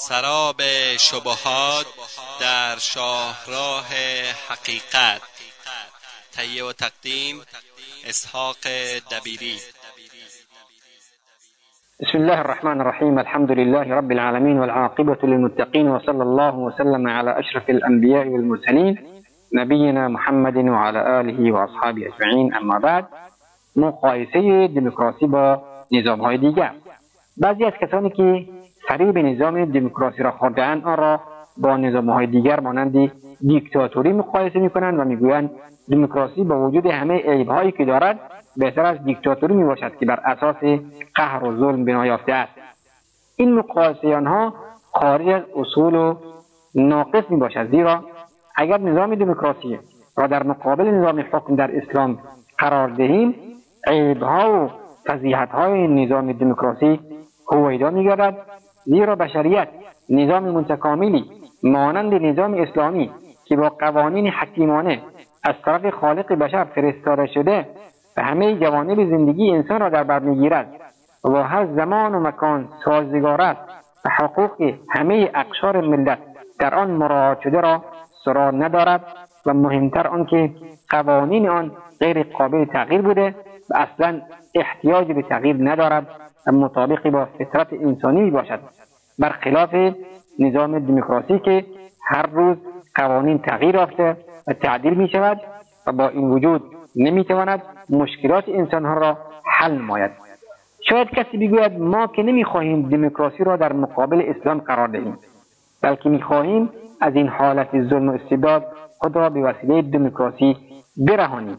سراب شبهات در شاهراه حقیقت. تهیه و تقدیم اسحاق دبیری. بسم الله الرحمن الرحيم الحمد لله رب العالمين والعاقبة للمتقين وصلى الله وسلم على أشرف الأنبياء والمرسلين نبينا محمد وعلى آله وأصحابه أجمعين أما بعد مقایسه دموکراسی با نظام های دیگر. بعضی از کسانی که فریب نظام دموکراسی را خوردهاند آن را با نظام های دیگر مانند دیکتاتوری مقایسه می‌کنند و می‌گویند دموکراسی با وجود همه عیبهایی که دارد بهتر از دیکتاتوری می باشد که بر اساس قهر و ظلم بنا یافته است. این مقایسه آنها خارج از اصول و ناقص می باشد زیرا اگر نظام دموکراسی را در مقابل نظام حکم در اسلام قرار دهیم عیبها و فضیحتهای نظام دموکراسی هویدا میگردد. زیرا بشریت نظام متکاملی مانند نظام اسلامی که با قوانین حکیمانه از طرف خالق بشر فرستاده شده و همه جوانب زندگی انسان را در بر می‌گیرد و هر زمان و مکان سازگار است. و حقوق همه اقشار ملت در آن مراعات شده را سرا ندارد و مهمتر آنکه قوانین آن غیر قابل تغییر بوده و اصلا احتیاج به تغییر ندارد و مطابق با فطرت انسانی باشد. برخلاف نظام دموکراسی که هر روز قوانین تغییر یافته و تعدیل می شود و با این وجود نمی تواند مشکلات انسانها را حل نماید. شاید کسی بگوید ما که نمی خواهیم دموکراسی را در مقابل اسلام قرار دهیم بلکه می خواهیم از این حالت ظلم و استبداد خود را به وسیله دموکراسی برهانیم.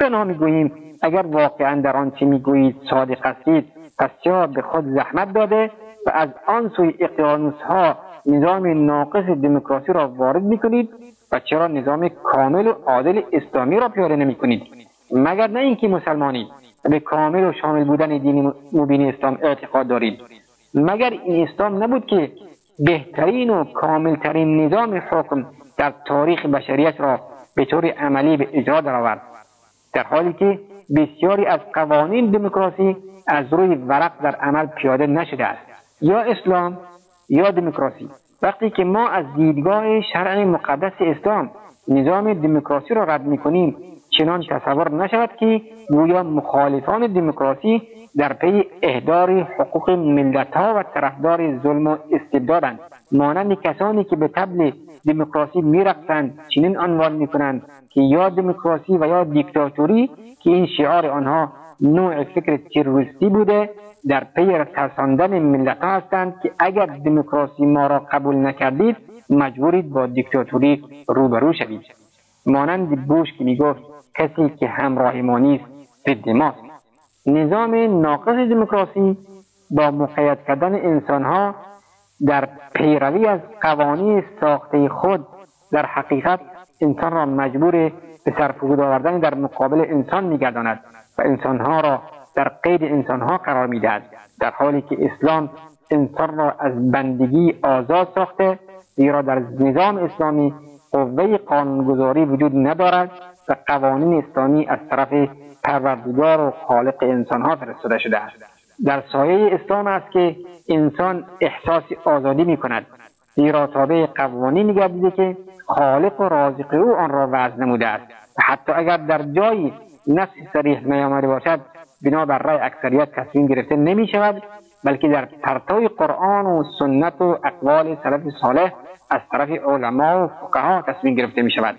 بنا می‌گوییم اگر واقعا در آنچه می‌گویید صادق هستید پس چرا به خود زحمت داده و از آن سوی اقیانوس ها نظام ناقص دموکراسی را وارد می‌کنید و چرا نظام کامل و عادل اسلامی را پیاده نمی‌کنید؟ مگر نه اینکه مسلمانید و به کامل و شامل بودن دین مبین اسلام اعتقاد دارید؟ مگر این اسلام نبود که بهترین و کاملترین نظام حکم در تاریخ بشریت را به طور عملی به اجرا درآورد؟ در حالی که بسیاری از قوانین دموکراسی از روی ورق در عمل پیاده نشده است. یا اسلام یا دموکراسی. وقتی که ما از دیدگاه شرع مقدس اسلام نظام دموکراسی را رد می‌کنیم چنان تصور نشود که گویا مخالفان دموکراسی در پی اهدار حقوق ملتها و طرفدار ظلم و استبدادند. مانند کسانی که به تبل دموکراسی میرقصند چنین عنوان می‌کنند که یا دموکراسی و یا دیکتاتوری که این شعار آنها نوع فکر تروریستی بوده در پی ترساندن ملت هستند که اگر دموکراسی ما را قبول نکردید مجبورید با دیکتاتوری روبرو شوید. مانند بوش که می‌گفت کسی که همراه ما نیست ضد ماست نظام ناقص دموکراسی با مقید کردن انسانها در پیروی از قوانین ساخته خود در حقیقت انسان را مجبور به سرفرود آوردن در مقابل انسان میگرداند و انسانها را در قید انسانها قرار می‌دهد در حالی که اسلام انسان را از بندگی آزاد ساخته زیرا در نظام اسلامی قوه قانونگذاری وجود ندارد و قوانین اسلامی از طرف پروردگار و خالق انسانها فرستاده شده است. در سایه اسلام است که انسان احساس آزادی می کند زیرا تابع قوانینی گردیده که خالق و رازق او آن را وضع نموده است. حتی اگر در جایی نص صریح نیامده باشد بنا بر رأی اکثریت تصمیم گرفته نمی شود بلکه در پرتوی قرآن و سنت و اقوال سلف صالح از طرف علما و فقها تصمیم گرفته می شود.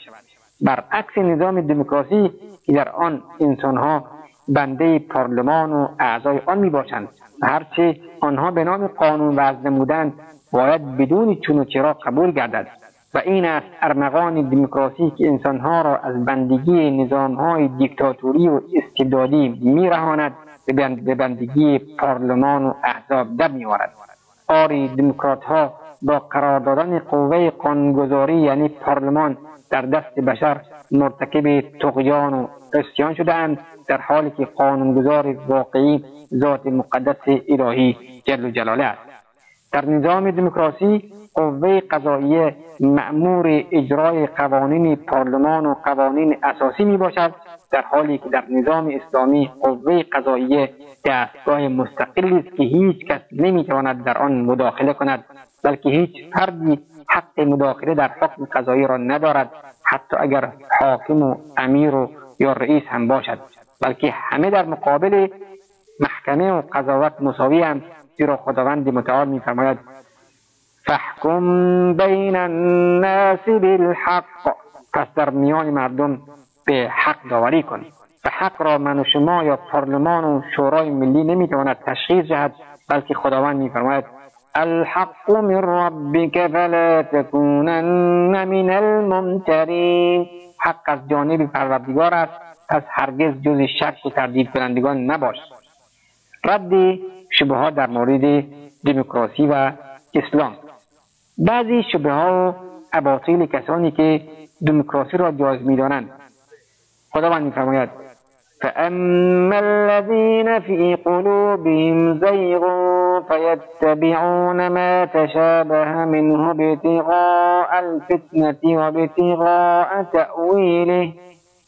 برعکس نظام دموکراسی که در آن انسانها بنده پارلمان و اعضای آن می باشند هرچه آنها به نام قانون وضع نمودند باید بدون چون و چرا قبول گردد. و این است ارمغان دموکراسی که انسانها را از بندگی نظامهای دیکتاتوری و استبدادی میرهاند به بندگی پارلمان و احزاب در میآورد آری دموکرات ها با قرار دادن قوه قانونگذاری یعنی پارلمان در دست بشر مرتکب تقیان و عصیان شدهاند در حالی که قانونگذار واقعی ذات مقدس الهی جل جلاله است. در نظام دموکراسی قوه قضاییه مأمور اجرای قوانین پارلمان و قوانین اساسی می باشد در حالی که در نظام اسلامی قوه قضاییه دستگاه مستقلی است که هیچ کس نمی‌تواند در آن مداخله کند بلکه هیچ فردی حق مداخله در حکم قضایی را ندارد حتی اگر حاکم و امیر و یا رئیس هم باشد بلکه همه در مقابل محکمه و قضاوت مساوی هم زیرا خداوند متعال میفرماید. فحکم بین الناس بالحق. پس در میان مردم به حق داوری کن و حق را من و شما یا پارلمان و شورای ملی نمی‌تواند تشخیص جهد بلکه خداوند میفرماید الحق من ربك فلا تكونن من الممترین. حق از جانب پروردگار است پس هرگز جز شک و تردید کنندگان نباش رد شبهات در مورد دموکراسی و اسلام. بعضی شبه ها و اباطیل کسانی که دموکراسی را جایز می‌دانند. خداوند میفرماید فأما الذين في قلوبهم زيغ فيتبعون ما تشابه منه ابتغاء الفتنة وابتغاء تأویله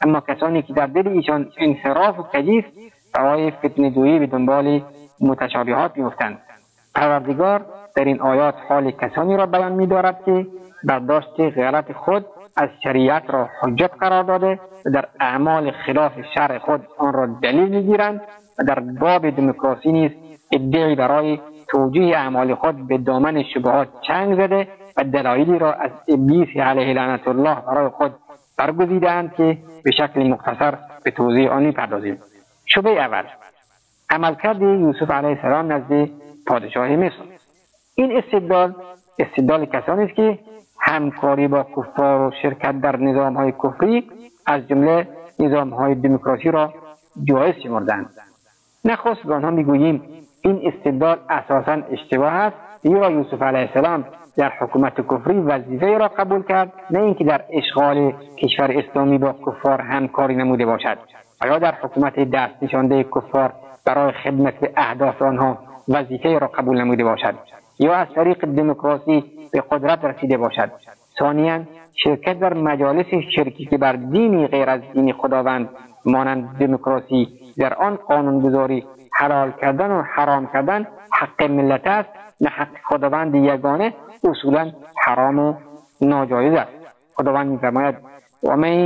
اما کسانی که در دل ایشان انحراف و کجیف برای فتنه دویی به دنبال متشابهات میافتند. پروردگار در این آیات حال کسانی را بیان میدارد که برداشت غیرت خود از شریعت را حجت قرار داده و در اعمال خلاف شرع خود آن را دلیل می‌گیرند و در باب دموکراسی نیز ادعی برای توجیه اعمال خود به دامن شبهات چنگ زده و دلایلی را از ابلیس علیه لعنت الله برای خود برگزیدند که به شکل مختصر به توضیح آن می‌پردازیم. شبه اول. عملکرد یوسف علیه السلام نزد پادشاه مصر. این استدلال استدلال کسانی است که همکاری با کفار و شرکت در نظام های کفری از جمله نظام های دموکراسی را جایز شمردند نخست به آنها می‌گوییم این استدلال اساسا اشتباه است زیرا یوسف علیه السلام در حکومت کفری وظیفه را قبول کرد نه اینکه در اشغال کشور اسلامی با کفار همکاری نموده باشد. و یا در حکومت دست نشانده کفار برای خدمت به اهداف آنها وظیفه را قبول نموده باشد یا از طریق دموکراسی به قدرت رسیده باشد. ثانیا شرکت در مجالس شرکی که بر دینی غیر از دین خداوند مانند دموکراسی در آن قانونگذاری حلال کردن و حرام کردن حق ملت است نه حق خداوند یگانه اصولا حرام و ناجایز است. خداوند میفرماید ومن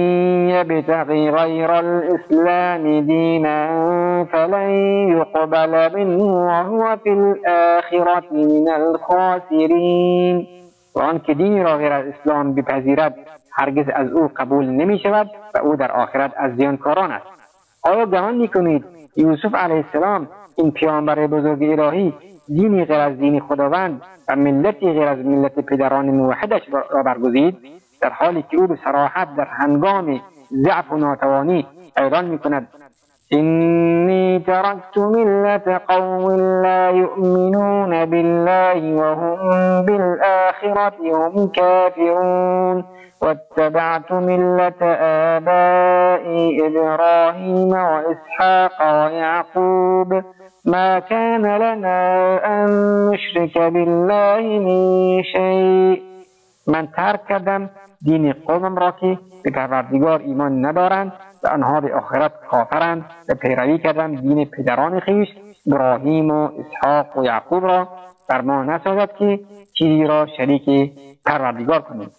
يبتغي غير الإسلام دينا فلن يقبل منه وهو في الآخرة من الخاسرين. و آنکه دینی را غیر از اسلام بپذیرد هرگز از او قبول نمی شود و او در آخرت از زیانکاران است. آیا گمان می‌کنید یوسف علیه السلام این پیامبر بزرگ الهی دینی غیر از دین خداوند و ملتی غیر از ملت پدران موحدش را برگزید؟ در حالی که او به سراحت در هنگام ضعف و ناتوانی اعلان می‌کند. إني تركت ملة قوم لا يؤمنون بالله وهم بالآخرة هم كافرون واتبعت ملة آبائي إبراهيم وإسحاق ويعقوب ما كان لنا أن نشرك بالله من شيء من کردم دین قومم را که به پروردگار ایمان ندارند و آنها به آخرت کافرند و پیروی کردند دین پدران خویش ابراهیم و اسحاق و یعقوب را. بر ما نسازد که چیزی را شریک پروردگار کنید.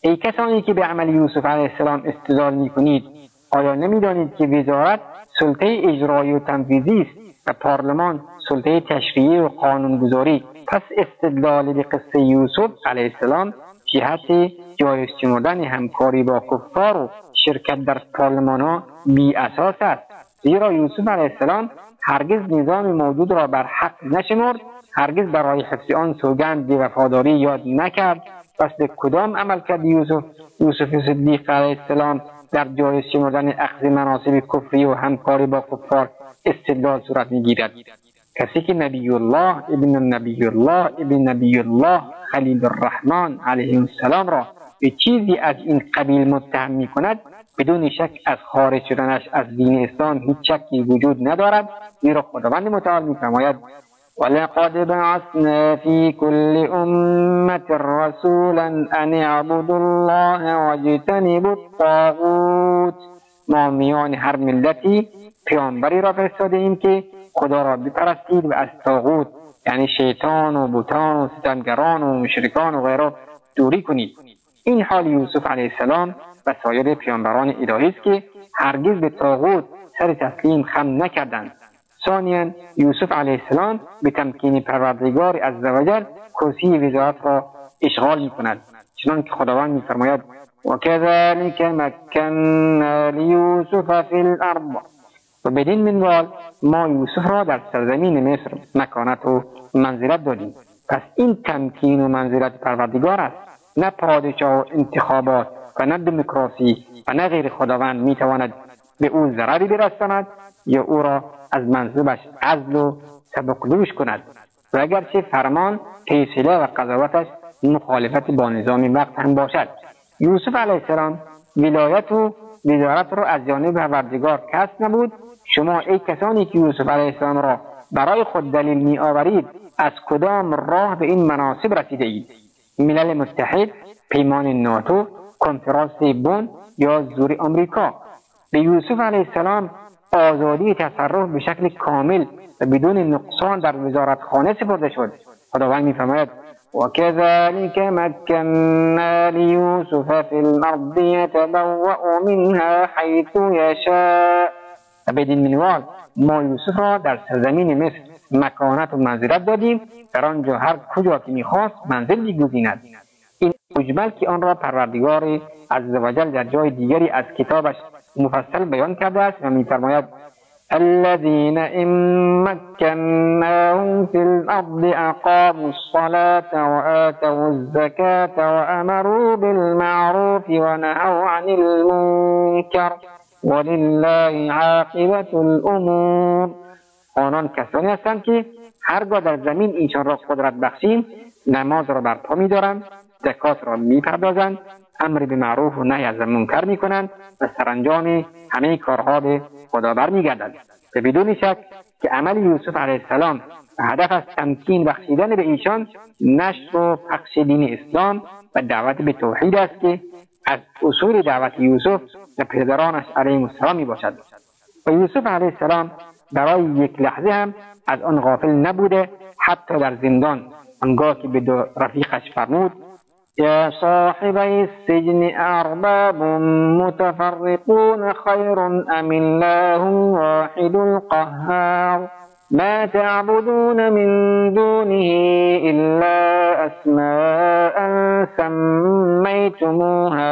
ای کسانی که به عمل یوسف علیه السلام استدلال می‌کنید آیا نمی‌دانید که وزارت سلطه اجرایی و تنفیذی است و پارلمان سلطه تشریعی و قانونگذاری پس استدلال به قصه یوسف علیه السلام جهت جایز شمردن همکاری با کفار و شرکت در پارلمان ها بی اساس است. زیرا یوسف علیه السلام هرگز نظام موجود را بر حق نشمرد هرگز برای حفظ آن سوگند وفاداری یاد نکرد. پس به کدام عمل کرد یوسف؟ یوسف صدیق علیه السلام در جایز شمردن اخذ مناسب کفری و همکاری با کفار استدلال صورت می‌گیرد. کسی نبی الله ابن نبی الله ابن نبی الله خلیل الرحمن علیه السلام را به چیزی از این قبیل متهم می کند بدون شک از خارج شدنش از دین اسلام هیچ شکی وجود ندارد زیرا خداوند متعال میفرماید ولقد بعثنا في كل أمة رسولا أن اعبدوا الله واجتنبوا الطاغوت. ما میان هر ملتی پیامبری را فرستاده ایم که خدا را بپرستید و از طاغوت یعنی شیطان و بوتان و ستمگران و مشرکان و غیره دوری کنید. این حال یوسف علیه السلام و سایر پیامبران الهی است که هرگز به طاغوت سر تسلیم خم نکردند. ثانیا یوسف علیه السلام به تمکین پروردگار عزوجل کرسی وزارت را اشغال می کند چنان که خداوند میفرماید وكذلك مكنا لیوسف فی الارض. و بدین منوال ما یوسف را در سرزمین مصر مکانت و منزلت دادیم. پس این تمکین و منزلت پروردگار است. نه پادشاه و انتخابات و نه دموکراسی و نه غیر خداوند می‌تواند به او ضرری برساند یا او را از منصوبش عزل و سبکلوش کند. و اگرچه فرمان فیصله و قضاوتش مخالفت با نظام وقت هم باشد. یوسف علیه السلام ولایت و وزارت را از جانب پروردگار کسب نبود شما ای کسانی که یوسف علیه السلام را برای خود دلیل می آورید از کدام راه به این مناسب رسیده اید؟ ملل متحد پیمان ناتو کنفرانس بون یا زور آمریکا. به یوسف علیه السلام آزادی تصرف به شکل کامل و بدون نقصان در وزارتخانه سپرده شد. خداوند میفرماید وكذلك مكنا ليوسف في الأرض يتبوأ منها حيث يشاء بدین منوال ما یوسف را در سرزمین مصر مکانت و منزلت دادیم در آنجا هر کجا که می‌خواست منزل میگزیند. این مجمل که آن را پروردگار عزوجل در جای دیگری از کتابش مفصل بیان کرده است و میفرماید الذين إن مكناهم في الأرض أقاموا الصلاة وآتوا الزكاة وأمروا بالمعروف ونهوا عن المنكر. ولله عاقبة الأمور. آنان کسانی هستند که هرگاه در زمین اینشان را قدرت بخشیم نماز را برپا میدارند زکات را می‌پردازند امر به معروف و نهی از منکر می‌کنند و سرانجام همه کارها به خدا برمیگردد و بدون شک که عمل یوسف علیه السلام هدف از تمکین بخشیدن به ایشان نشر و پخش دین اسلام و دعوت به توحید است که از اصول دعوت یوسف و پدرانش علیه السلام می باشد و یوسف علیه السلام برای یک لحظه هم از آن غافل نبوده حتی در زندان. آنگاه که به دو رفیقش فرمود يا صاحبي السجن أرباب متفرقون خير أم الله الواحد القهار. ما تعبدون من دونه إلا أسماء سميتموها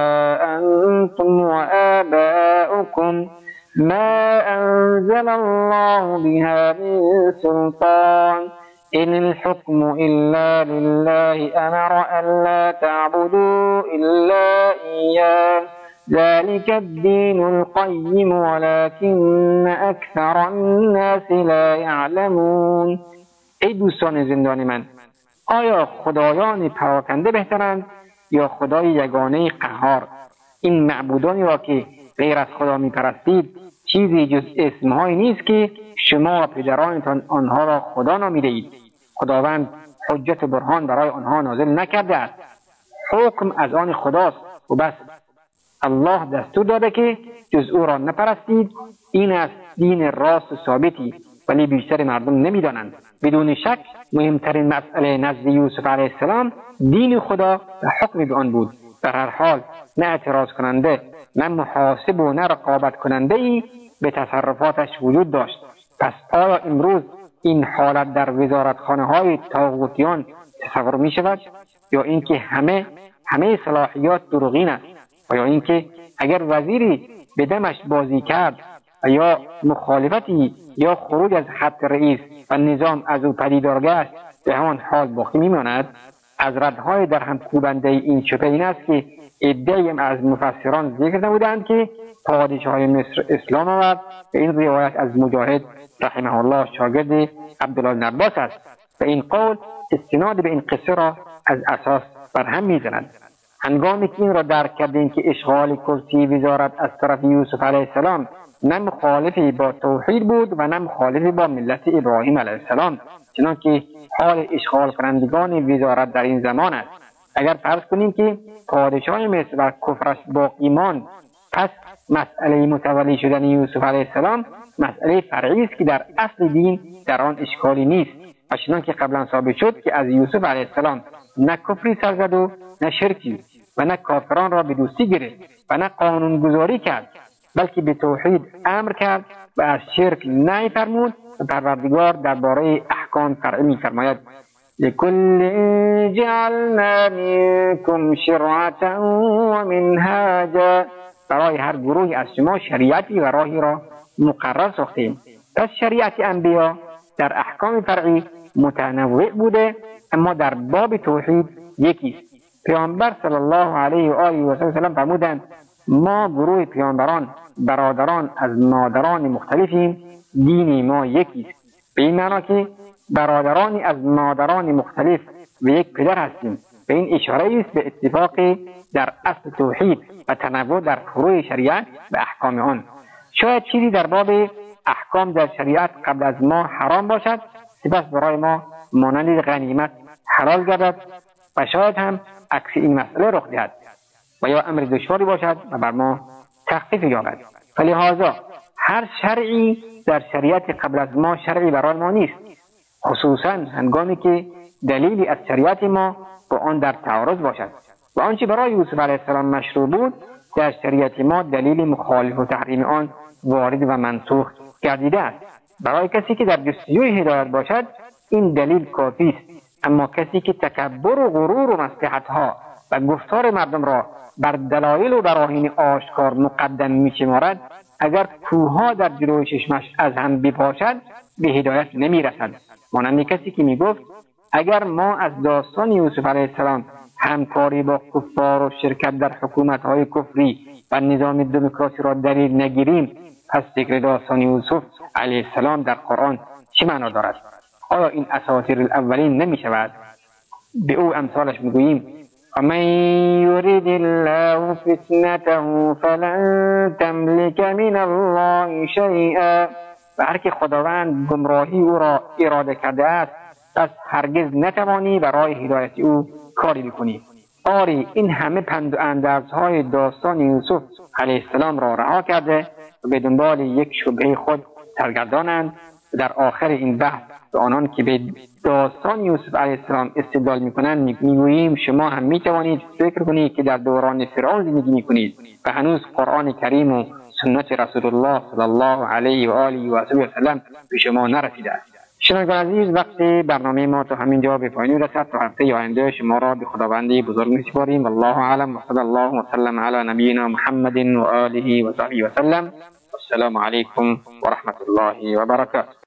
أنتم وآباؤكم. ما أنزل الله بها من سلطان. إن الحكم إلا لله أمر ألا تعبدوا إلا إياه. ذلك الدين القيم ولكن أكثر الناس لا يعلمون. ای دوستان زندان من آیا خدایان پراکنده بهترند یا خدای یگانه قهار؟ این معبودانی را که غیر از خدا میپرستید چیزی جز اسمهایی نیست که شما و پدرانتان آنها را خدا نامیده اید خداوند حجت برهان برای آنها نازل نکرده است. حکم از آن خداست و بس الله دستور داده که جز او را نپرستید. این است دین راست و ثابتی ولی بیشتر مردم نمی‌دانند. بدون شک مهمترین مسئله نزد یوسف علیه السلام دین خدا و حکم به آن بود. در هر حال نه اعتراض کننده نه محاسب و نه رقابت کننده ای به تصرفاتش وجود داشت. پس آیا امروز این حالت در وزارتخانه های تاغوتیان تصور می شود یا اینکه همه همه صلاحیات دروغین است؟ و یا اینکه اگر وزیری به دمش بازی کرد یا مخالفتی یا خروج از خط رئیس و نظام از او پدیدار گشت به همان حال باقی میماند. از ردهای در هم کوبنده این شبه این است که عدهای از مفسران ذکر نمودند که پادشاه مصر اسلام آورد. و این روایت از مجاهد رحمه الله شاگرد عبدالله عباس است. و این قول استناد به این قصه را از اساس برهم می‌زند. هنگامی که این را درک کردیم که اشغال کرسی وزارت از طرف یوسف علیه السلام نه مخالفی با توحید بود و نه مخالفی با ملت ابراهیم علیه السلام چنانکه حال اشغال کنندگان وزارت در این زمان است. اگر فرض کنیم که پادشاه مصر و کفرش با ایمان پس مسئله متولی شدن یوسف علیه السلام مسئله فرعی است که در اصل دین در آن اشکالی نیست. و چنان که قبلا ثابت شد که از یوسف علیه السلام نه کفری سر زد و نه شرکی. و نه کافران را به دوستی گرفت و نه قانون گذاری کرد بلکه به توحید امر کرد و از شرک نهی فرمود و پروردگار درباره احکام فرعی میفرماید لكل جعلنا منكم شرعة ومنهاجا برای هر گروهی از شما شریعتی و راهی را مقرر ساختیم. پس شریعت انبیا در احکام فرعی متنوع بوده اما در باب توحید یکی پیامبر صلی الله علیه و آله و سلم فرمودند ما گروه پیامبران برادران از مادران مختلفیم دین ما یکی به این معنا که برادرانی از مادران مختلف و یک پدر هستیم. به این اشاره است به اتفاق در اصل توحید و تنوع در فروع شریعت و احکام آن. شاید چیزی در باب احکام در شریعت قبل از ما حرام باشد سپس برای ما مانند غنیمت حلال گردد و شاید هم عکس این مسئله رخ دهد و یا امر دشواری باشد و بر ما تخفیف یابد. فلهذا هر شرعی در شریعت قبل از ما شرعی برای ما نیست. خصوصا هنگامی که دلیلی از شریعت ما با آن در تعارض باشد. و آنچه برای یوسف علیه السلام مشروع بود در شریعت ما دلیل مخالف و تحریم آن وارد و منسوخ گردیده است. برای کسی که در جستجوی هدایت باشد این دلیل کافی است. اما کسی که تکبر و غرور و ها و گفتار مردم را بر دلایل و براهین آشکار مقدم میشمارد اگر کوها در جلوی چشمش از هم بپاشد به هدایت نمی‌رسد. مانند کسی که می‌گفت اگر ما از داستان یوسف علیه السلام همکاری با کفار و شرکت در حکومت های کفری و نظام دموکراسی را دلیل نگیریم پس ذکر داستان یوسف علیه السلام در قرآن چه معنا دارد؟ آیا این اساطیر الاولین نمی شود به او امثالش می‌گوییم. ومن یرید الله فتنته فلن تملک من الله شیئا و هر که خداوند گمراهی او را اراده کرده است پس هرگز نتوانی برای هدایت او کاری بکنی. آری این همه پند و های داستان یوسف علیه السلام را رها کرده و به دنبال یک شبهه خود سرگردانند. در آخر این بحث به آنان که به داستان یوسف علیه السلام استدلال می‌کنند می‌گوییم شما هم می‌توانید فکر کنید که در دوران فرعون زندگی می‌کنید و هنوز قرآن کریم و سنت رسول الله صلی الله علیه و آله و سلم به شما نرسیده است. شنوندگان عزیز وقتی برنامه ما تا همین جا به پایان رسد تا هفته آینده شما را به خداوندی بزرگ میسپاریم. والله اعلم و صلی الله وسلم علی نبینا محمد و آله و صحبه وسلم السلام علیکم و رحمت الله و برکاته.